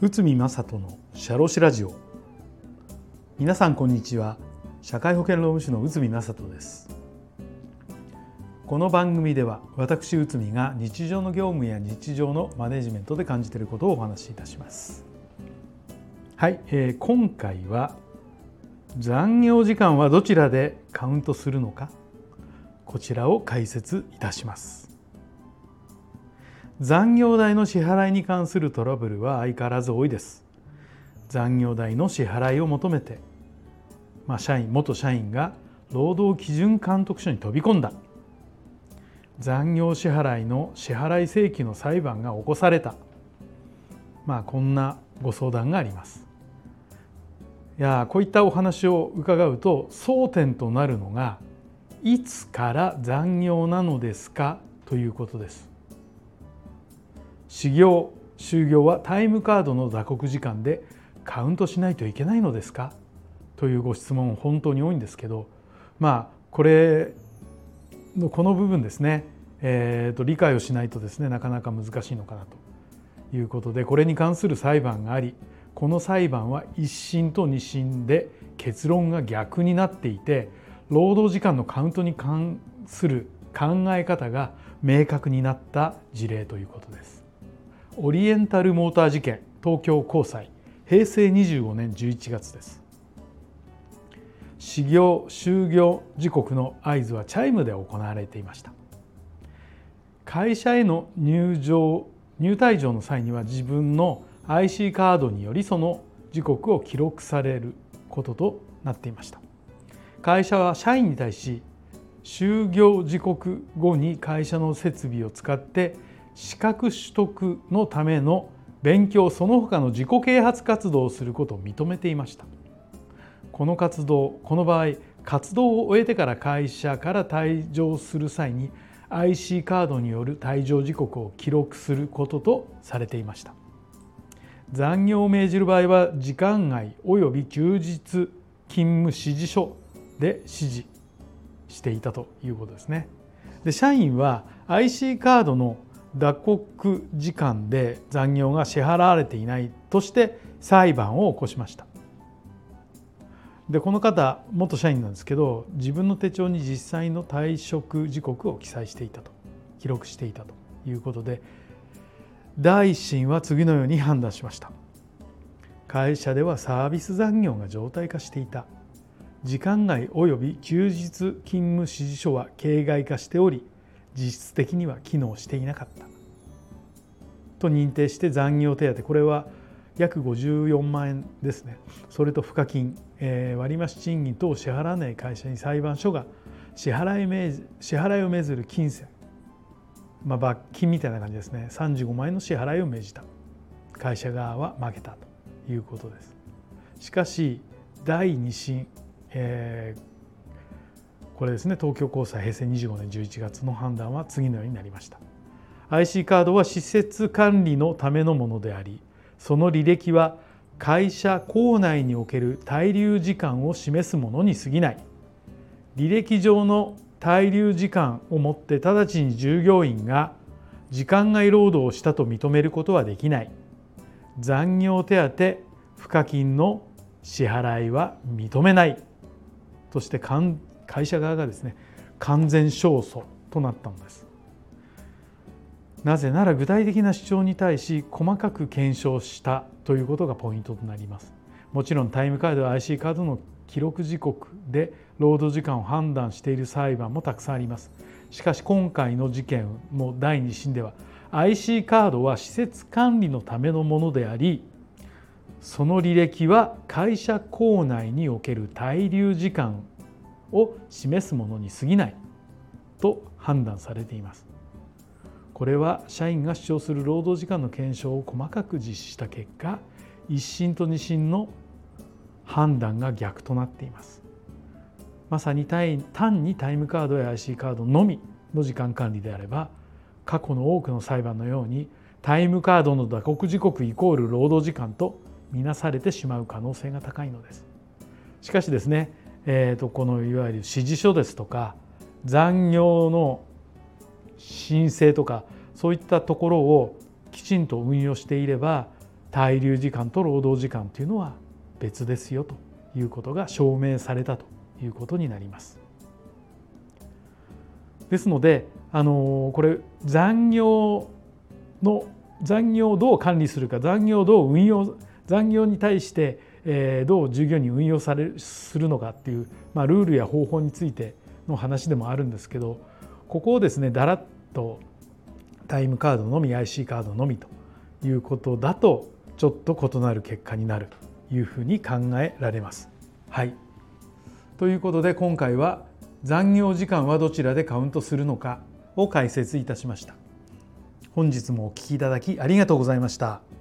内海正人のシャロシラジオ。皆さんこんにちは。社会保険労務士の内海正人です。この番組では私内海が日常の業務や日常のマネジメントで感じていることをお話しいたします。はい、えー、今回は残業時間はどちらでカウントするのか。こちらを解説いたします。残業代の支払いに関するトラブルは相変わらず多いです。残業代の支払いを求めて、まあ、社員元社員が労働基準監督署に飛び込んだ。残業支払いの支払い請求の裁判が起こされた。まあこんなご相談があります。いやこういったお話を伺うと争点となるのがいつから残業なのですか？ということです。始業終業はタイムカードの打刻時間でカウントしないといけないのですか？というご質問本当に多いんですけどまあこれのこの部分ですね、えー、と理解をしないとですねなかなか難しいのかなと。いうことでこれに関する裁判がありこの裁判は1審と2審で結論が逆になっていて労働時間のカウントに関する考え方が明確になった事例ということです。オリエンタルモーター事件東京高裁平成25年11月です。始業終業時刻の合図はチャイムで行われていました。会社への入場入退場の際には自分の IC カードによりその時刻を記録されることとなっていました。会社は社員に対し就業時刻後に会社の設備を使って資格取得のための勉強その他の自己啓発活動をすることを認めていました。この活動この場合活動を終えてから会社から退場する際に IC カードによる退場時刻を記録することとされていました。残業を命じる場合は時間外及び休日勤務指示書で指示していたということですね。で社員は IC カードの脱穀時間で残業が支払われていないとして裁判を起こしました。でこの方元社員なんですけど自分の手帳に実際の退職時刻を記載していたと記録していたということで第一審は次のように判断しました。会社ではサービス残業が常態化していた。時間外及び休日勤務指示書は形骸化しており実質的には機能していなかった。と認定して残業手当これは約54万円ですね。それと賦課金、えー、割増賃金等を支払わない会社に裁判所が支払い命支払いを命ずる金銭、まあ、罰金みたいな感じですね。35万円の支払いを命じた。会社側は負けたということです。しかし第2審、えー、これですね東京高裁平成25年11月の判断は次のようになりました。IC カードは施設管理のためのものでありその履歴は会社構内における滞留時間を示すものに過ぎない。履歴上の滞留時間をもって直ちに従業員が時間外労働をしたと認めることはできない。残業手当賦課金の支払いは認めない。として会社側がですね完全勝訴となったのです。なぜなら具体的な主張に対し細かく検証したということがポイントとなります。もちろんタイムカードや IC カードの記録時刻で労働時間を判断している裁判もたくさんあります。しかし今回の事件の第2審では IC カードは施設管理のためのものでありその履歴は会社構内における滞留時間を示すものに過ぎないと判断されています。これは社員が主張する労働時間の検証を細かく実施した結果1審と2審の判断が逆となっています。まさに単にタイムカードや IC カードのみの時間管理であれば過去の多くの裁判のようにタイムカードの打刻時刻イコール労働時間とみなされてしまう可能性が高いのです。しかしですねえー、とこのいわゆる指示書ですとか残業の申請とかそういったところをきちんと運用していれば滞留時間と労働時間というのは別ですよということが証明されたということになります。ですのであのこれ残業の残業をどう管理するか残業をどう運用残業に対して、え、どう従業員に運用されするのかっていう、まあ、ルールや方法についての話でもあるんですけどここをですねだらっとタイムカードのみ IC カードのみということだとちょっと異なる結果になるというふうに考えられます。はいということで今回は残業時間はどちらでカウントするのかを解説いたしました。本日もお聴きいただきありがとうございました。